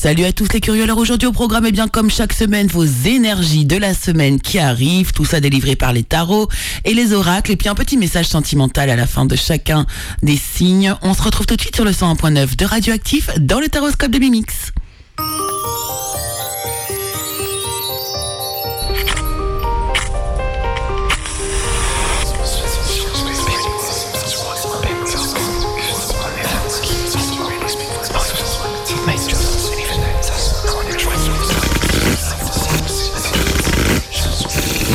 Salut à tous les curieux. Alors aujourd'hui au programme, et bien comme chaque semaine, vos énergies de la semaine qui arrivent, tout ça délivré par les tarots et les oracles, et puis un petit message sentimental à la fin de chacun des signes. On se retrouve tout de suite sur le 101.9 de Radioactif dans le taroscope de Mimix.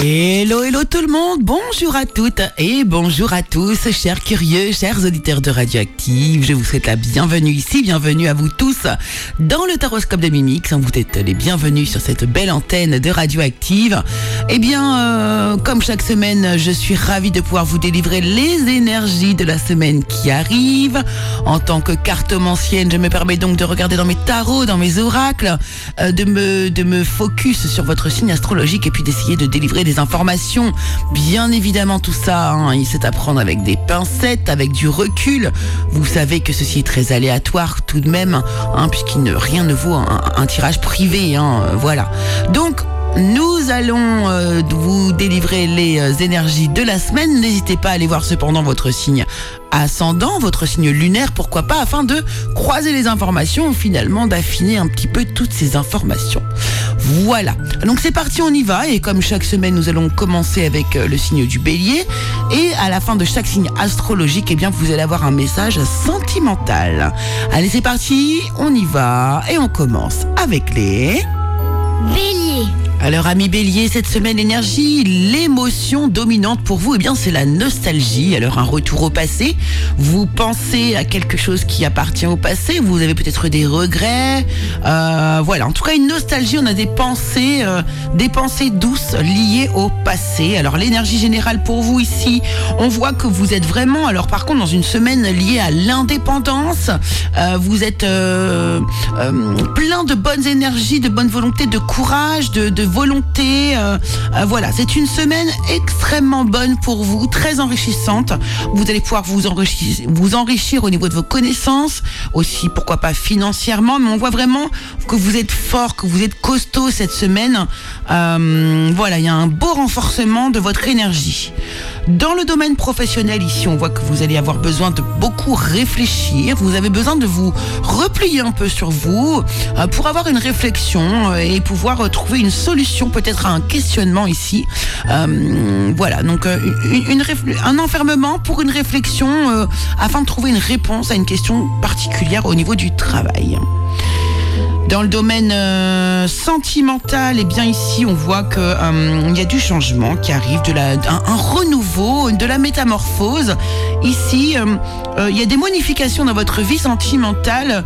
Hello, hello tout le monde, bonjour à toutes et bonjour à tous, chers curieux, chers auditeurs de Radioactive. Je vous souhaite la bienvenue ici, bienvenue à vous tous dans le Taroscope de Mimix. Vous êtes les bienvenus sur cette belle antenne de Radioactive. Eh bien, euh, comme chaque semaine, je suis ravie de pouvoir vous délivrer les énergies de la semaine qui arrive. En tant que cartomancienne, je me permets donc de regarder dans mes tarots, dans mes oracles, euh, de, me, de me focus sur votre signe astrologique et puis d'essayer de délivrer des informations. Bien évidemment, tout ça, hein, il sait à prendre avec des pincettes, avec du recul. Vous savez que ceci est très aléatoire tout de même, hein, puisqu'il ne rien ne vaut un, tirage privé. Hein, voilà. Donc nous allons euh, vous délivrer les euh, énergies de la semaine. N'hésitez pas à aller voir cependant votre signe ascendant, votre signe lunaire, pourquoi pas, afin de croiser les informations finalement d'affiner un petit peu toutes ces informations. Voilà. Donc c'est parti, on y va. Et comme chaque semaine, nous allons commencer avec euh, le signe du bélier. Et à la fin de chaque signe astrologique, eh bien, vous allez avoir un message sentimental. Allez, c'est parti, on y va. Et on commence avec les... Bélier. Alors, ami Bélier, cette semaine énergie, l'émotion dominante pour vous, eh bien, c'est la nostalgie. Alors, un retour au passé. Vous pensez à quelque chose qui appartient au passé. Vous avez peut-être des regrets. Euh, voilà. En tout cas, une nostalgie. On a des pensées, euh, des pensées douces liées au passé. Alors, l'énergie générale pour vous ici, on voit que vous êtes vraiment, alors par contre, dans une semaine liée à l'indépendance, euh, vous êtes plein de bonnes énergies, de bonne volonté, de courage, de, de volonté. Euh, euh, voilà, c'est une semaine extrêmement bonne pour vous, très enrichissante. Vous allez pouvoir vous enrichir, au niveau de vos connaissances, aussi pourquoi pas financièrement, mais on voit vraiment que vous êtes fort, que vous êtes costaud cette semaine. Euh, voilà, il y a un beau renforcement de votre énergie. Dans le domaine professionnel, ici, on voit que vous allez avoir besoin de beaucoup réfléchir. Vous avez besoin de vous replier un peu sur vous pour avoir une réflexion et pouvoir trouver une solution peut-être à un questionnement ici. Euh, voilà, donc euh, un enfermement pour une réflexion euh, afin de trouver une réponse à une question particulière au niveau du travail. Dans le domaine euh, sentimental, eh bien ici on voit que euh, il y a du changement qui arrive, de la, un, renouveau, de la métamorphose. Ici, euh, il y a des modifications dans votre vie sentimentale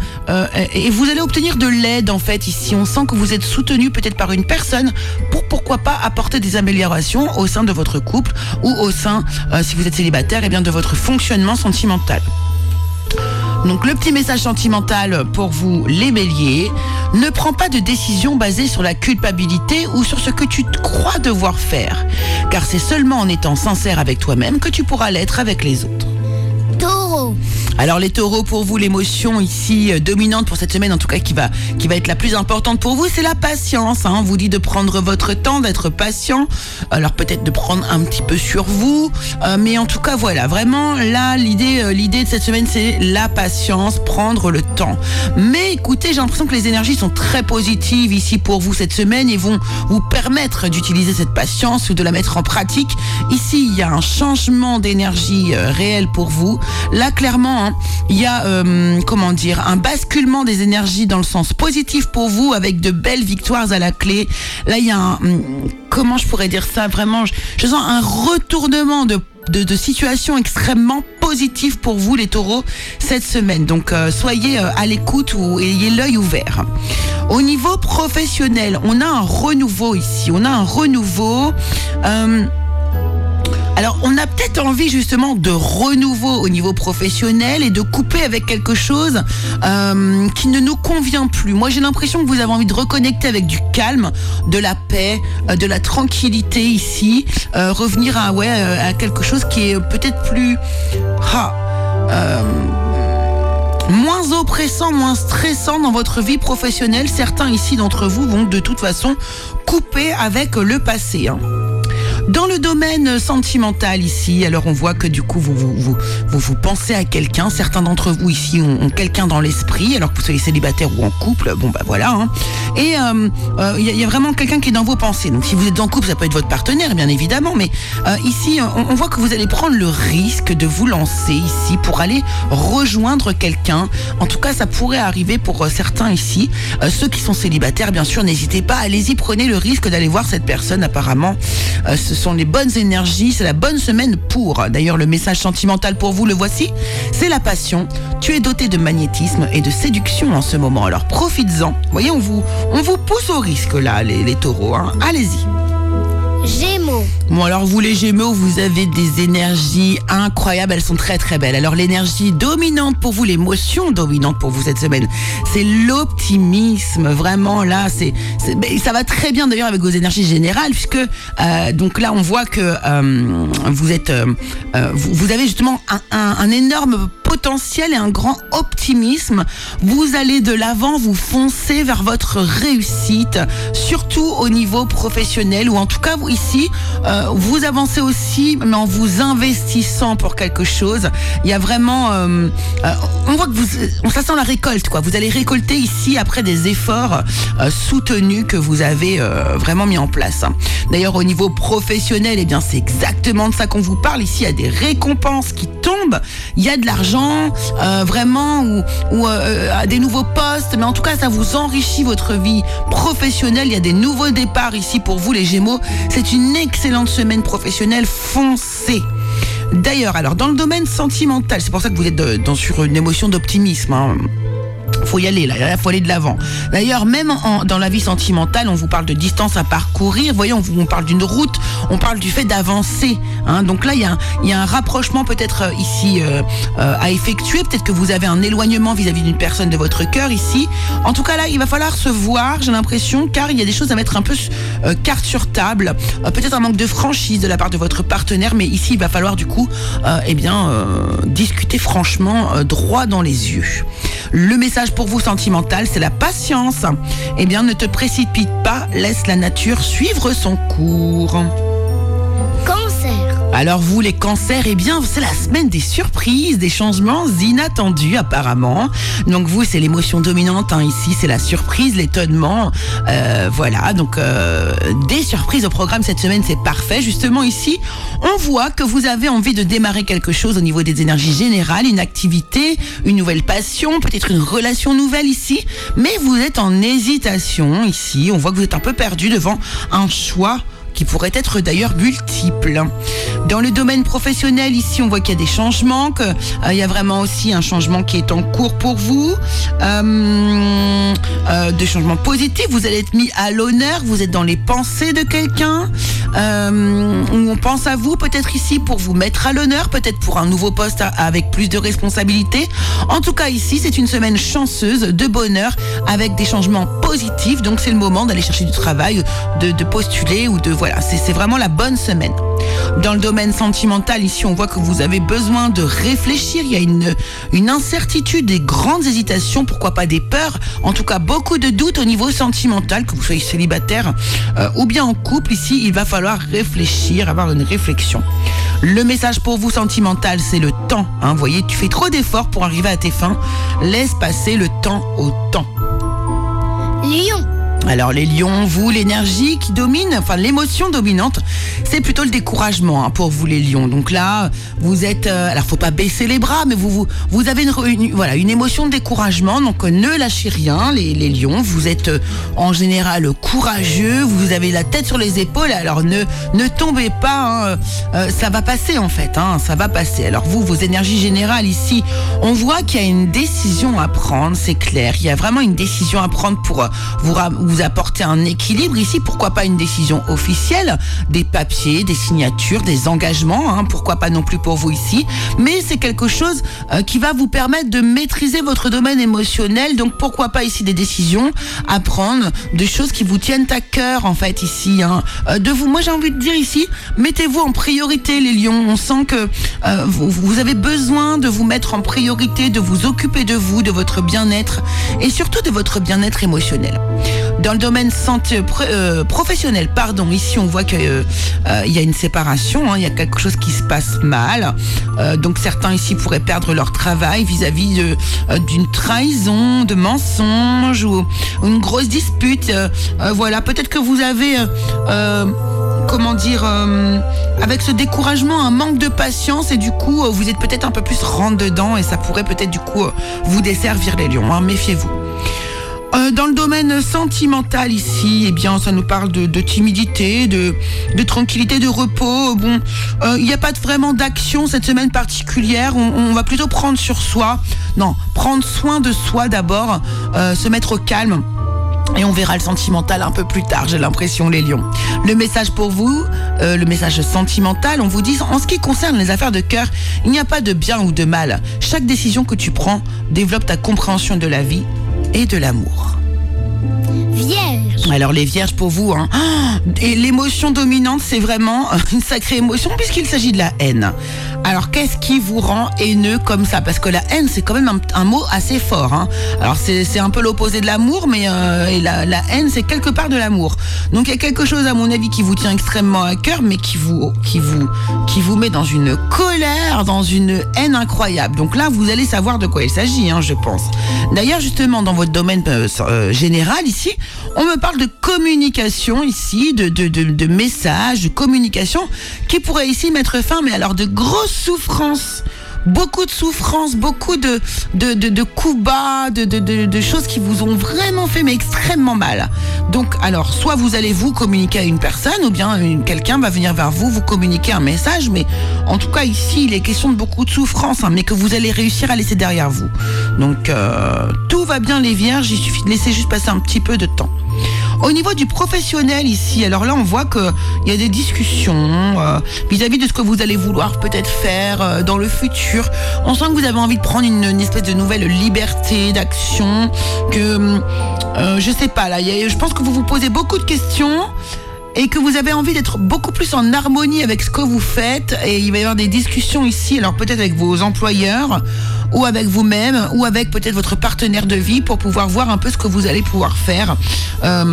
et vous allez obtenir de l'aide en fait ici. On sent que vous êtes soutenu peut-être par une personne pour pourquoi pas apporter des améliorations au sein de votre couple ou au sein, si vous êtes célibataire, eh bien de votre fonctionnement sentimental. Donc le petit message sentimental pour vous les béliers, ne prends pas de décision basée sur la culpabilité ou sur ce que tu crois devoir faire, car c'est seulement en étant sincère avec toi-même que tu pourras l'être avec les autres. Alors les taureaux, pour vous, l'émotion ici euh, dominante pour cette semaine, en tout cas qui va, qui va être la plus importante pour vous, c'est la patience. Hein. On vous dit de prendre votre temps, d'être patient. Alors peut-être de prendre un petit peu sur vous, euh, mais en tout cas voilà, vraiment là l'idée, euh, l'idée de cette semaine, c'est la patience, prendre le temps. Mais écoutez, j'ai l'impression que les énergies sont très positives ici pour vous cette semaine et vont vous permettre d'utiliser cette patience ou de la mettre en pratique. Ici, il y a un changement d'énergie réel pour vous. Là, clairement. Il y a, euh, comment dire, un basculement des énergies dans le sens positif pour vous avec de belles victoires à la clé. Là, il y a un, hum, comment je pourrais dire ça vraiment, je, sens un retournement de de, situation extrêmement positive pour vous les taureaux cette semaine. Donc euh, soyez euh, à l'écoute ou ayez l'œil ouvert. Au niveau professionnel, on a un renouveau ici. On a un renouveau. Alors, on a peut-être envie justement de renouveau au niveau professionnel et de couper avec quelque chose euh, qui ne nous convient plus. Moi, j'ai l'impression que vous avez envie de reconnecter avec du calme, de la paix, euh, de la tranquillité ici, euh, revenir à quelque chose qui est peut-être plus ah, Moins oppressant, moins stressant dans votre vie professionnelle. Certains ici d'entre vous vont de toute façon couper avec le passé. Hein. Dans le domaine sentimental ici, alors on voit que du coup vous vous, vous, vous, pensez à quelqu'un. Certains d'entre vous ici ont, quelqu'un dans l'esprit, alors que vous soyez célibataire ou en couple. Bon bah voilà. Hein. Et il euh, euh, y, a vraiment quelqu'un qui est dans vos pensées. Donc si vous êtes en couple, ça peut être votre partenaire, bien évidemment. Mais euh, ici, on, voit que vous allez prendre le risque de vous lancer ici pour aller rejoindre quelqu'un. En tout cas, ça pourrait arriver pour certains ici. ceux qui sont célibataires, bien sûr, n'hésitez pas. Allez-y, prenez le risque d'aller voir cette personne. Apparemment, ce sont les bonnes énergies, c'est la bonne semaine pour. D'ailleurs, le message sentimental pour vous, le voici, c'est la passion. Tu es doté de magnétisme et de séduction en ce moment, alors profites-en. Voyez, on vous, on vous pousse au risque là, les, taureaux. Hein. Allez-y. Gémeaux. Bon alors vous les Gémeaux, vous avez des énergies incroyables, elles sont très très belles. Alors l'énergie dominante pour vous, l'émotion dominante pour vous cette semaine, c'est l'optimisme. Vraiment là, c'est ça va très bien d'ailleurs avec vos énergies générales puisque euh, donc là on voit que euh, vous êtes euh, vous, avez justement un, un énorme potentiel et un grand optimisme. Vous allez de l'avant, vous foncez vers votre réussite, surtout au niveau professionnel ou en tout cas ici, euh, vous avancez aussi, mais en vous investissant pour quelque chose. Il y a vraiment, euh, euh, on voit que vous, on ça sent la récolte quoi. Vous allez récolter ici après des efforts soutenus que vous avez vraiment mis en place. D'ailleurs au niveau professionnel, eh bien c'est exactement de ça qu'on vous parle. Ici il y a des récompenses qui tombent, il y a de l'argent vraiment ou, ou à des nouveaux postes, mais en tout cas ça vous enrichit votre vie professionnelle. Il y a des nouveaux départs ici pour vous les Gémeaux. C'est une excellente semaine professionnelle. Foncez. D'ailleurs, alors dans le domaine sentimental, c'est pour ça que vous êtes dans, sur une émotion d'optimisme. Hein faut y aller là, il faut aller de l'avant. D'ailleurs, même dans la vie sentimentale, on vous parle de distance à parcourir. Voyons, on, on parle d'une route, on parle du fait d'avancer. Hein. Donc là, il y a un rapprochement peut-être euh, ici euh, euh, à effectuer. Peut-être que vous avez un éloignement vis-à-vis d'une personne de votre cœur ici. En tout cas, là, il va falloir se voir, j'ai l'impression, car il y a des choses à mettre un peu carte sur table. peut-être un manque de franchise de la part de votre partenaire, mais ici, il va falloir du coup, eh bien, discuter franchement, droit dans les yeux. Le message pour vous sentimental, c'est la patience. Eh bien, ne te précipite pas, laisse la nature suivre son cours. Alors vous, les cancers, eh bien, c'est la semaine des surprises, des changements inattendus apparemment. Donc vous, c'est l'émotion dominante hein, ici, c'est la surprise, l'étonnement. Euh, voilà, donc euh, des surprises au programme cette semaine, c'est parfait. Justement ici, on voit que vous avez envie de démarrer quelque chose au niveau des énergies générales, une activité, une nouvelle passion, peut-être une relation nouvelle ici, mais vous êtes en hésitation ici. On voit que vous êtes un peu perdu devant un choix qui pourrait être d'ailleurs multiple. Dans le domaine professionnel, ici, on voit qu'il y a des changements, qu'il euh, y a vraiment aussi un changement qui est en cours pour vous, euh, euh, des changements positifs. Vous allez être mis à l'honneur, vous êtes dans les pensées de quelqu'un, on pense à vous peut-être ici pour vous mettre à l'honneur, peut-être pour un nouveau poste avec plus de responsabilités. En tout cas, ici, c'est une semaine chanceuse de bonheur avec des changements positifs. Donc, c'est le moment d'aller chercher du travail, de postuler ou de voir voilà, c'est vraiment la bonne semaine. Dans le domaine sentimental, ici, on voit que vous avez besoin de réfléchir. Il y a une, incertitude, des grandes hésitations, pourquoi pas des peurs. En tout cas, beaucoup de doutes au niveau sentimental, que vous soyez célibataire euh, ou bien en couple. Ici, il va falloir réfléchir, avoir une réflexion. Le message pour vous sentimental, c'est le temps. Hein. Voyez, tu fais trop d'efforts pour arriver à tes fins. Laisse passer le temps au temps. Alors les lions, vous, l'énergie qui domine, enfin l'émotion dominante, c'est plutôt le découragement hein, pour vous les lions. Donc là, vous êtes, euh, alors faut pas baisser les bras, mais vous vous, avez une, voilà une émotion de découragement. Donc euh, ne lâchez rien, les, lions. Vous êtes euh, en général courageux, vous avez la tête sur les épaules. Alors ne tombez pas, hein, ça va passer en fait, hein, ça va passer. Alors vous, vos énergies générales ici, on voit qu'il y a une décision à prendre, c'est clair. Il y a vraiment une décision à prendre pour vous apporter un équilibre ici. Pourquoi pas une décision officielle, des papiers, des signatures, des engagements. Hein, pourquoi pas non plus pour vous ici. Mais c'est quelque chose euh, qui va vous permettre de maîtriser votre domaine émotionnel. Donc pourquoi pas ici des décisions à prendre, des choses qui vous tiennent à cœur en fait ici. Hein. Euh, de vous, moi j'ai envie de dire ici, mettez-vous en priorité les lions. On sent que euh, vous, vous avez besoin de vous mettre en priorité, de vous occuper de vous, de votre bien-être et surtout de votre bien-être émotionnel. Dans le domaine santé euh, professionnel, pardon, ici on voit qu'il euh, il y a une séparation, hein, il y a quelque chose qui se passe mal. Euh, donc certains ici pourraient perdre leur travail vis-à-vis euh, d'une trahison, de mensonges ou, une grosse dispute. Euh, euh, voilà, peut-être que vous avez euh, euh, comment dire, euh, avec ce découragement, un manque de patience et du coup, euh, vous êtes peut-être un peu plus rentre dedans et ça pourrait peut-être du coup euh, vous desservir les lions. hein. Méfiez-vous. Euh, dans le domaine sentimental ici, eh bien, ça nous parle de, timidité, de, tranquillité, de repos. Bon, euh, il n'y a pas vraiment d'action cette semaine particulière. On, va plutôt prendre sur soi. Non, prendre soin de soi d'abord, euh, se mettre au calme. Et on verra le sentimental un peu plus tard, j'ai l'impression, les lions. Le message pour vous, le message sentimental, on vous dit, en ce qui concerne les affaires de cœur, il n'y a pas de bien ou de mal. Chaque décision que tu prends développe ta compréhension de la vie et de l'amour. Vierge. Alors les vierges pour vous, hein. Ah, et l'émotion dominante, c'est vraiment euh, une sacrée émotion puisqu'il s'agit de la haine. Alors qu'est-ce qui vous rend haineux comme ça? Parce que la haine, c'est quand même un, mot assez fort. Hein. Alors c'est un peu l'opposé de l'amour, mais euh, la, la haine, c'est quelque part de l'amour. Donc il y a quelque chose à mon avis qui vous tient extrêmement à cœur, mais qui vous qui vous qui vous met dans une colère, dans une haine incroyable. Donc là, vous allez savoir de quoi il s'agit, hein, je pense. D'ailleurs, justement, dans votre domaine euh, euh, général ici, on me parle de communication ici, de, de, de, de messages, de communication qui pourrait ici mettre fin, mais alors de grosses souffrances. Beaucoup de souffrances, beaucoup de, de, de, coups bas, de, de, choses qui vous ont vraiment fait, mais extrêmement mal. Donc, alors, soit vous allez vous communiquer à une personne, ou bien quelqu'un va venir vers vous, vous communiquer un message, mais en tout cas, ici, il est question de beaucoup de souffrances, hein, mais que vous allez réussir à laisser derrière vous. Donc, euh, tout va bien, les vierges, il suffit de laisser juste passer un petit peu de temps. Au niveau du professionnel ici, alors là on voit que il y a des discussions euh, vis-à-vis de ce que vous allez vouloir peut-être faire euh, dans le futur. On sent que vous avez envie de prendre une, espèce de nouvelle liberté d'action, que euh, je sais pas là, je pense que vous vous posez beaucoup de questions et que vous avez envie d'être beaucoup plus en harmonie avec ce que vous faites et il va y avoir des discussions ici, alors peut-être avec vos employeurs ou avec vous-même ou avec peut-être votre partenaire de vie pour pouvoir voir un peu ce que vous allez pouvoir faire. Euh,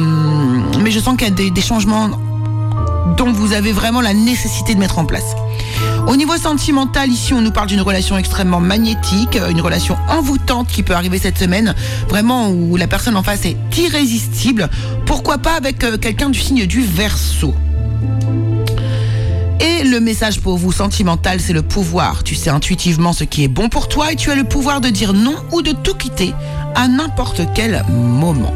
mais je sens qu'il y a des, des changements dont vous avez vraiment la nécessité de mettre en place. Au niveau sentimental, ici, on nous parle d'une relation extrêmement magnétique, euh, une relation envoûtante qui peut arriver cette semaine, vraiment où la personne en face est irrésistible. Pourquoi pas avec euh, quelqu'un du signe du Verseau et le message pour vous sentimental, c'est le pouvoir. Tu sais intuitivement ce qui est bon pour toi et tu as le pouvoir de dire non ou de tout quitter à n'importe quel moment.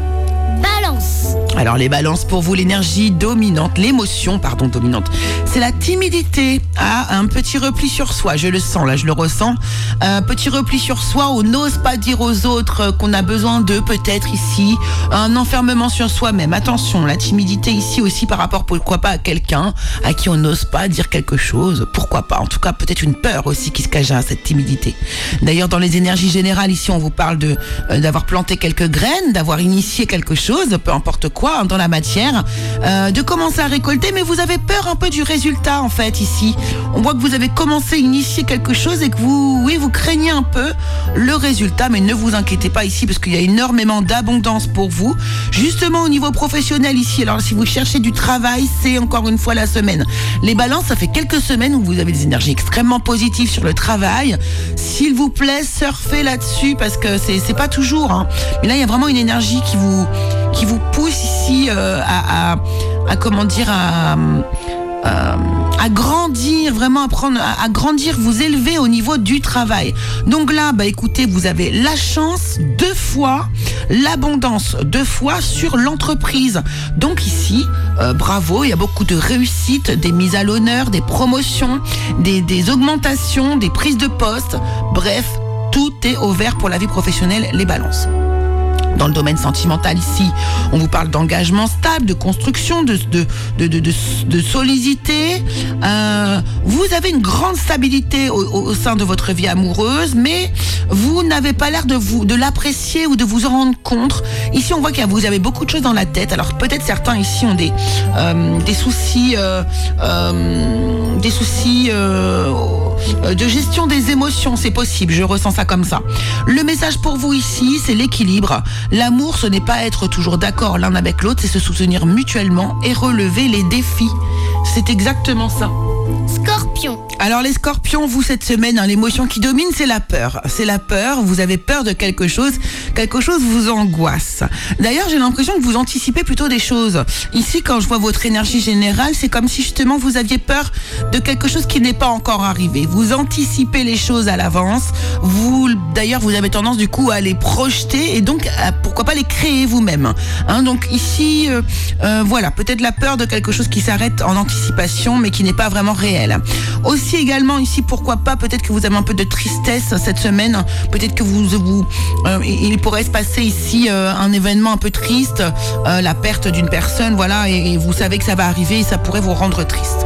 Balance. Alors les balances pour vous, l'énergie dominante, l'émotion, pardon, dominante, c'est la timidité. Ah, un petit repli sur soi, je le sens là, je le ressens. Un petit repli sur soi, on n'ose pas dire aux autres qu'on a besoin d'eux peut-être ici. Un enfermement sur soi-même. Attention, la timidité ici aussi par rapport pourquoi pas à quelqu'un à qui on n'ose pas dire quelque chose. Pourquoi pas? En tout cas, peut-être une peur aussi qui se cache à cette timidité. D'ailleurs, dans les énergies générales ici, on vous parle euh, d'avoir planté quelques graines, d'avoir initié quelque chose, peu importe quoi, dans la matière, euh, de commencer à récolter, mais vous avez peur un peu du résultat en fait ici. On voit que vous avez commencé à initier quelque chose et que vous, oui, vous craignez un peu le résultat, mais ne vous inquiétez pas ici parce qu'il y a énormément d'abondance pour vous. Justement au niveau professionnel ici, alors si vous cherchez du travail, c'est encore une fois la semaine. Les balances, ça fait quelques semaines où vous avez des énergies extrêmement positives sur le travail. S'il vous plaît, surfez là-dessus parce que c'est pas toujours. Hein. Mais là, il y a vraiment une énergie qui vous qui vous pousse ici euh, à, à, comment dire à euh, grandir, vraiment à, grandir, vous élever au niveau du travail. Donc là, bah écoutez, vous avez la chance deux fois, l'abondance deux fois sur l'entreprise. Donc ici, euh, bravo, il y a beaucoup de réussite, des mises à l'honneur, des promotions, des, des augmentations, des prises de poste. Bref, tout est au vert pour la vie professionnelle, les balances. Dans le domaine sentimental ici, on vous parle d'engagement stable, de construction, de, de, de, de, solidité. Euh, vous avez une grande stabilité au, sein de votre vie amoureuse, mais vous n'avez pas l'air de de l'apprécier ou de vous en rendre compte. Ici, on voit que vous avez beaucoup de choses dans la tête. Alors peut-être certains ici ont des euh, des soucis, euh, des soucis de gestion des émotions. C'est possible. Je ressens ça comme ça. Le message pour vous ici, c'est l'équilibre. L'amour, ce n'est pas être toujours d'accord l'un avec l'autre, c'est se soutenir mutuellement et relever les défis. C'est exactement ça. Scorpion. Alors les scorpions, vous cette semaine, hein, l'émotion qui domine, c'est la peur. C'est la peur, vous avez peur de quelque chose, quelque chose vous angoisse. D'ailleurs, j'ai l'impression que vous anticipez plutôt des choses. Ici, quand je vois votre énergie générale, c'est comme si justement vous aviez peur de quelque chose qui n'est pas encore arrivé. Vous anticipez les choses à l'avance. Vous, d'ailleurs, vous avez tendance du coup à les projeter et donc à, pourquoi pas les créer vous-même. Hein, donc ici, euh, euh, voilà, peut-être la peur de quelque chose qui s'arrête en anticipation, mais qui n'est pas vraiment réel. Aussi également ici, pourquoi pas, peut-être que vous avez un peu de tristesse cette semaine, peut-être que vous, vous euh, il pourrait se passer ici euh, un événement un peu triste, euh, la perte d'une personne, voilà, et, vous savez que ça va arriver ça pourrait vous rendre triste.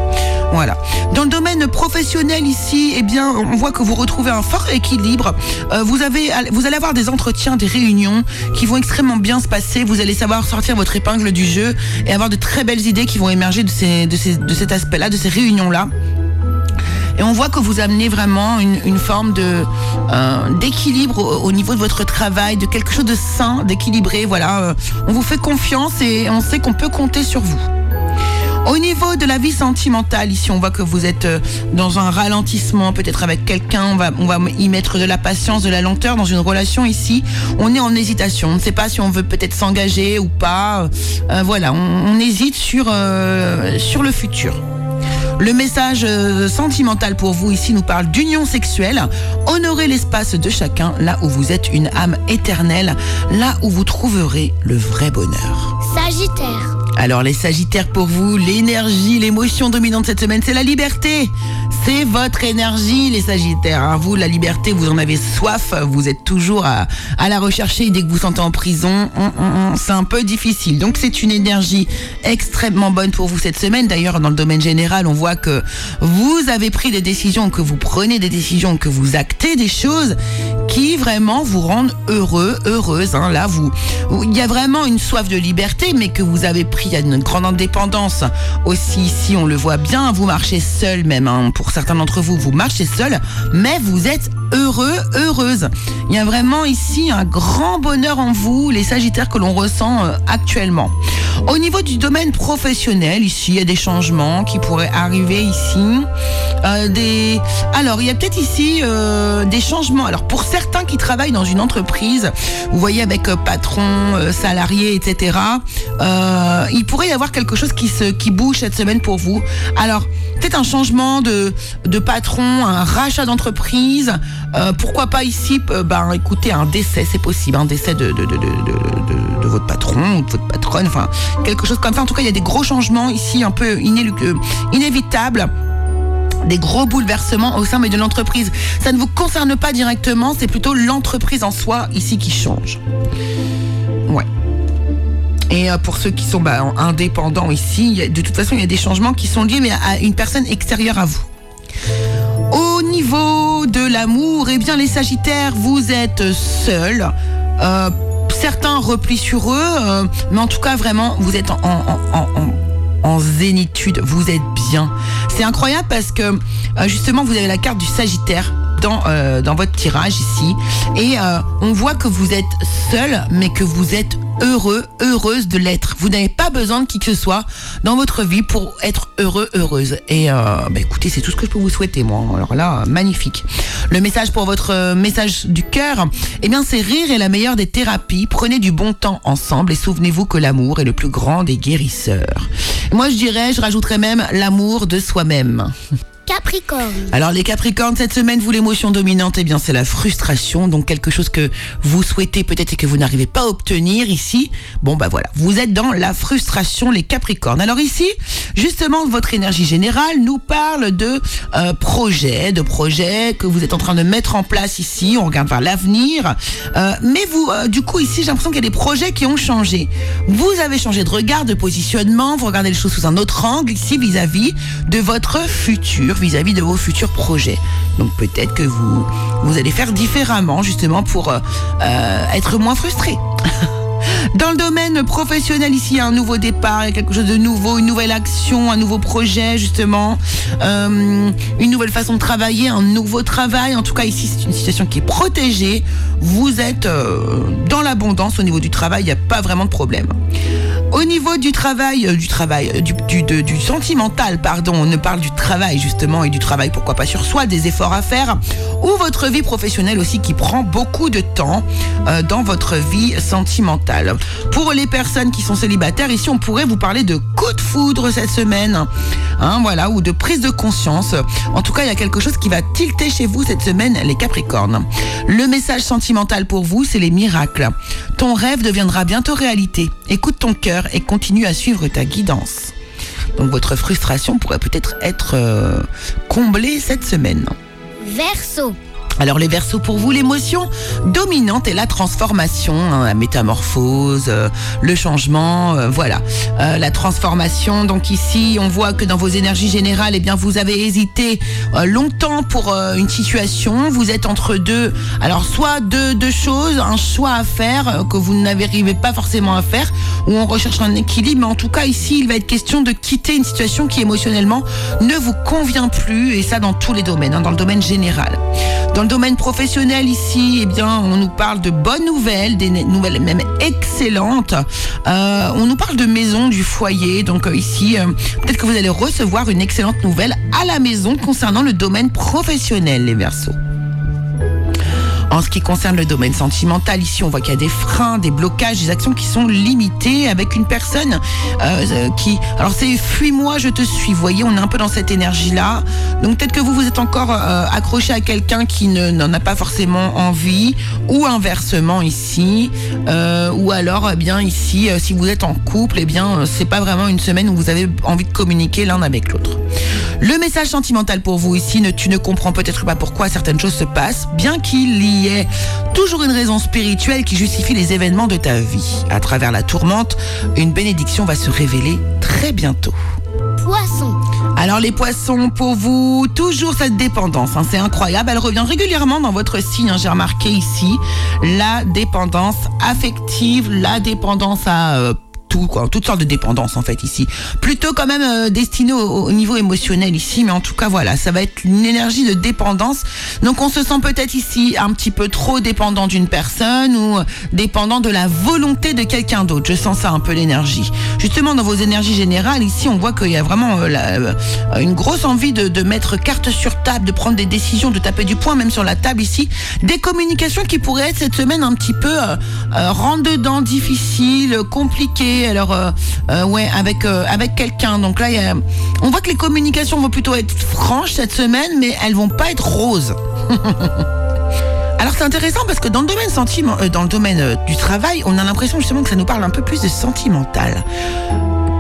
Voilà. Dans le domaine professionnel ici, eh bien, on voit que vous retrouvez un fort équilibre. Vous avez, vous allez avoir des entretiens, des réunions qui vont extrêmement bien se passer. Vous allez savoir sortir votre épingle du jeu et avoir de très belles idées qui vont émerger de ces, de ces, de cet aspect-là, de ces réunions-là. Et on voit que vous amenez vraiment une, forme de euh, d'équilibre au, au, niveau de votre travail, de quelque chose de sain, d'équilibré. Voilà, euh, on vous fait confiance et on sait qu'on peut compter sur vous. Au niveau de la vie sentimentale, ici, on voit que vous êtes euh, dans un ralentissement, peut-être avec quelqu'un. On va, on va y mettre de la patience, de la lenteur dans une relation ici. On est en hésitation. On ne sait pas si on veut peut-être s'engager ou pas. Voilà, on, hésite sur, sur le futur. Le message euh, sentimental pour vous ici nous parle d'union sexuelle. Honorez l'espace de chacun là où vous êtes une âme éternelle, là où vous trouverez le vrai bonheur. Sagittaire. Alors les Sagittaires pour vous, l'énergie, l'émotion dominante cette semaine, c'est la liberté. C'est votre énergie les Sagittaires. Hein. Vous, la liberté, vous en avez soif, vous êtes toujours à, la rechercher dès que vous sentez en prison. C'est un peu difficile. Donc c'est une énergie extrêmement bonne pour vous cette semaine. D'ailleurs, dans le domaine général, on voit que vous avez pris des décisions, que vous prenez des décisions, que vous actez des choses qui vraiment vous rendent heureux, heureuse. Hein. Là, vous, il y a vraiment une soif de liberté, mais que vous avez pris a une grande indépendance aussi ici, on le voit bien, vous marchez seul même, hein. pour certains d'entre vous, vous marchez seul, mais vous êtes heureux, heureuse. Il y a vraiment ici un grand bonheur en vous, les Sagittaires que l'on ressent euh, actuellement. Au niveau du domaine professionnel, ici, il y a des changements qui pourraient arriver ici. Euh. Alors, il y a peut-être ici euh, des changements. Alors, pour certains qui travaillent dans une entreprise, vous voyez, avec euh, patron, salarié, etc., il pourrait y avoir quelque chose qui, se, qui bouge cette semaine pour vous. Alors, peut-être un changement de, de patron, un rachat d'entreprise. Pourquoi pas ici, ben, écoutez, un décès, c'est possible, un décès de, de, de, de, votre patron ou de votre patronne, enfin, quelque chose comme ça. En tout cas, il y a des gros changements ici, un peu inévitables des gros bouleversements au sein de l'entreprise. Ça ne vous concerne pas directement, c'est plutôt l'entreprise en soi ici qui change. Ouais. Et pour ceux qui sont bah, indépendants ici, de toute façon, il y a des changements qui sont liés mais à une personne extérieure à vous. Au niveau de l'amour, eh bien les Sagittaires, vous êtes seuls. Euh, certains replient sur eux, euh, mais en tout cas, vraiment, vous êtes en, en, zénitude, vous êtes bien. C'est incroyable parce que euh, justement, vous avez la carte du Sagittaire dans, dans votre tirage ici, et on voit que vous êtes seul, mais que vous êtes heureux, heureuse de l'être. Vous n'avez pas besoin de qui que ce soit dans votre vie pour être heureux, heureuse. Et euh, bah écoutez, c'est tout ce que je peux vous souhaiter, moi. Alors là, magnifique. Le message pour votre euh, message du cœur, eh bien, c'est rire est la meilleure des thérapies. Prenez du bon temps ensemble et souvenez-vous que l'amour est le plus grand des guérisseurs. Moi, je dirais, je rajouterais même l'amour de soi-même. Capricorne. Alors les Capricornes, cette semaine, vous l'émotion dominante, eh bien c'est la frustration, donc quelque chose que vous souhaitez peut-être et que vous n'arrivez pas à obtenir ici. Bon bah voilà, vous êtes dans la frustration les Capricornes. Alors ici, justement, votre énergie générale nous parle de euh, projets, de projets que vous êtes en train de mettre en place ici. On regarde vers l'avenir, Euh, mais vous, euh, du coup ici, j'ai l'impression qu'il y a des projets qui ont changé. Vous avez changé de regard, de positionnement, vous regardez les choses sous un autre angle ici vis-à-vis de votre futur, vis-à-vis de vos futurs projets. Donc peut-être que vous allez faire différemment justement pour euh, euh, être moins frustré. Dans le domaine professionnel, ici, il y a un nouveau départ, il y a quelque chose de nouveau, une nouvelle action, un nouveau projet, justement, euh, une nouvelle façon de travailler, un nouveau travail. En tout cas, ici, c'est une situation qui est protégée. Vous êtes euh, dans l'abondance au niveau du travail, il n'y a pas vraiment de problème. Au niveau du travail, euh, du travail, du, sentimental, pardon, on ne parle du travail justement et du travail, pourquoi pas sur soi, des efforts à faire, ou votre vie professionnelle aussi qui prend beaucoup de temps dans votre vie sentimentale. Pour les personnes qui sont célibataires, ici on pourrait vous parler de coup de foudre cette semaine, hein, voilà, ou de prise de conscience. En tout cas, il y a quelque chose qui va tilter chez vous cette semaine, les Capricornes. Le message sentimental pour vous, c'est les miracles. Ton rêve deviendra bientôt réalité. Écoute ton cœur et continue à suivre ta guidance. Donc votre frustration pourrait peut-être être euh, comblée cette semaine. Verseau. Alors les versos pour vous, l'émotion dominante est la transformation, hein, la métamorphose, euh, le changement, euh, voilà. Euh, la transformation, donc ici on voit que dans vos énergies générales, eh bien vous avez hésité euh, longtemps pour euh, une situation, vous êtes entre deux, alors soit deux, deux choses, un choix à faire euh, que vous n'arrivez pas forcément à faire, ou on recherche un équilibre, mais en tout cas ici il va être question de quitter une situation qui émotionnellement ne vous convient plus, et ça dans tous les domaines, hein, dans le domaine général. Domaine professionnel ici, eh bien, on nous parle de bonnes nouvelles, des nouvelles même excellentes. Euh, on nous parle de maison, du foyer. Donc euh, ici, euh, peut-être que vous allez recevoir une excellente nouvelle à la maison concernant le domaine professionnel, les Verseaux. En ce qui concerne le domaine sentimental, ici on voit qu'il y a des freins, des blocages, des actions qui sont limitées avec une personne euh, euh, qui... Alors c'est fuis-moi, je te suis. Vous voyez, on est un peu dans cette énergie-là. Donc peut-être que vous vous êtes encore euh, accroché à quelqu'un qui ne- n'en a pas forcément envie, ou inversement ici, euh, ou alors eh bien ici, euh, si vous êtes en couple, eh bien euh, c'est pas vraiment une semaine où vous avez envie de communiquer l'un avec l'autre. Le message sentimental pour vous ici, ne, tu ne comprends peut-être pas pourquoi certaines choses se passent, bien qu'il y ait toujours une raison spirituelle qui justifie les événements de ta vie. À travers la tourmente, une bénédiction va se révéler très bientôt. Poisson. Alors les poissons, pour vous, toujours cette dépendance, hein, c'est incroyable, elle revient régulièrement dans votre signe, hein, j'ai remarqué ici, la dépendance affective, la dépendance à... euh, toutes sortes de dépendances en fait ici. Plutôt quand même euh, destiné au, au niveau émotionnel ici, mais en tout cas voilà, ça va être une énergie de dépendance. Donc on se sent peut-être ici un petit peu trop dépendant d'une personne ou euh, dépendant de la volonté de quelqu'un d'autre. Je sens ça un peu l'énergie. Justement dans vos énergies générales ici, on voit qu'il y a vraiment euh, euh, une grosse envie de, mettre carte sur table, de prendre des décisions, de taper du poing même sur la table ici. Des communications qui pourraient être cette semaine un petit peu euh, rentre dedans, difficiles, Alors euh, euh, ouais, avec euh, avec quelqu'un. Donc là, on voit que les communications vont plutôt être franches cette semaine, mais elles vont pas être roses. Alors c'est intéressant parce que dans le domaine dans le domaine du travail, on a l'impression justement que ça nous parle un peu plus de sentimental.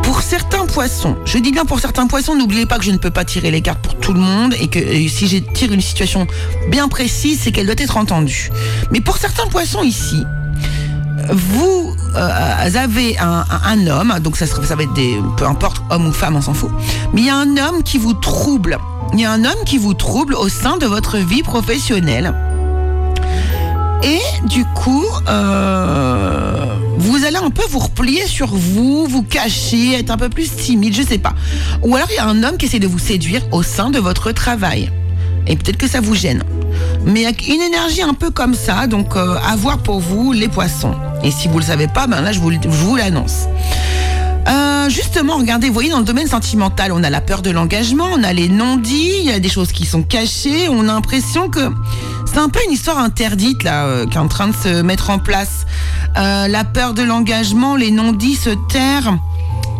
Pour certains poissons, je dis bien pour certains poissons, n'oubliez pas que je ne peux pas tirer les cartes pour tout le monde et que si je tire une situation bien précise, c'est qu'elle doit être entendue. Mais pour certains poissons ici, vous euh, avez un, homme, donc ça, ça va être des, peu importe homme ou femme, on s'en fout, mais il y a un homme qui vous trouble. Il y a un homme qui vous trouble au sein de votre vie professionnelle. Et du coup, euh, vous allez un peu vous replier sur vous, vous cacher, être un peu plus timide, je sais pas. Ou alors il y a un homme qui essaie de vous séduire au sein de votre travail. Et peut-être que ça vous gêne. Mais il y a une énergie un peu comme ça, donc euh, à voir pour vous les poissons. Et si vous le savez pas, ben là je vous, l'annonce. Euh, justement, regardez, vous voyez, dans le domaine sentimental, on a la peur de l'engagement, on a les non-dits, il y a des choses qui sont cachées, on a l'impression que c'est un peu une histoire interdite là, euh, qui est en train de se mettre en place. Euh, la peur de l'engagement, les non-dits se taire.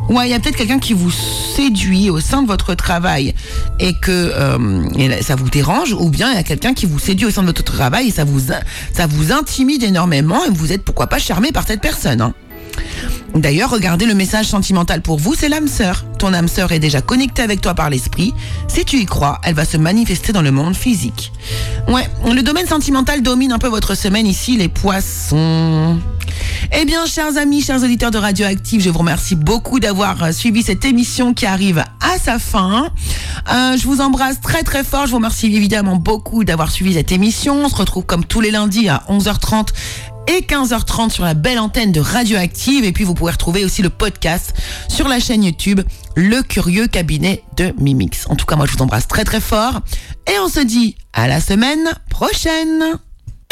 Ouais, il y a peut-être quelqu'un qui vous séduit au sein de votre travail et que euh, ça vous dérange, ou bien il y a quelqu'un qui vous séduit au sein de votre travail et ça vous, ça intimide énormément et vous êtes pourquoi pas charmé par cette personne. hein. D'ailleurs, regardez le message sentimental pour vous, c'est l'âme sœur. Ton âme sœur est déjà connectée avec toi par l'esprit. Si tu y crois, elle va se manifester dans le monde physique. Ouais, le domaine sentimental domine un peu votre semaine ici, les poissons. Eh bien, chers amis, chers auditeurs de Radioactive, je vous remercie beaucoup d'avoir euh, suivi cette émission qui arrive à sa fin. Euh, je vous embrasse très très fort. Je vous remercie évidemment beaucoup d'avoir suivi cette émission. On se retrouve comme tous les lundis à 11h30 et 15h30 sur la belle antenne de Radioactive. Et puis vous pouvez retrouver aussi le podcast sur la chaîne YouTube Le Curieux Cabinet de Mimix. En tout cas, moi je vous embrasse très très fort. Et on se dit à la semaine prochaine.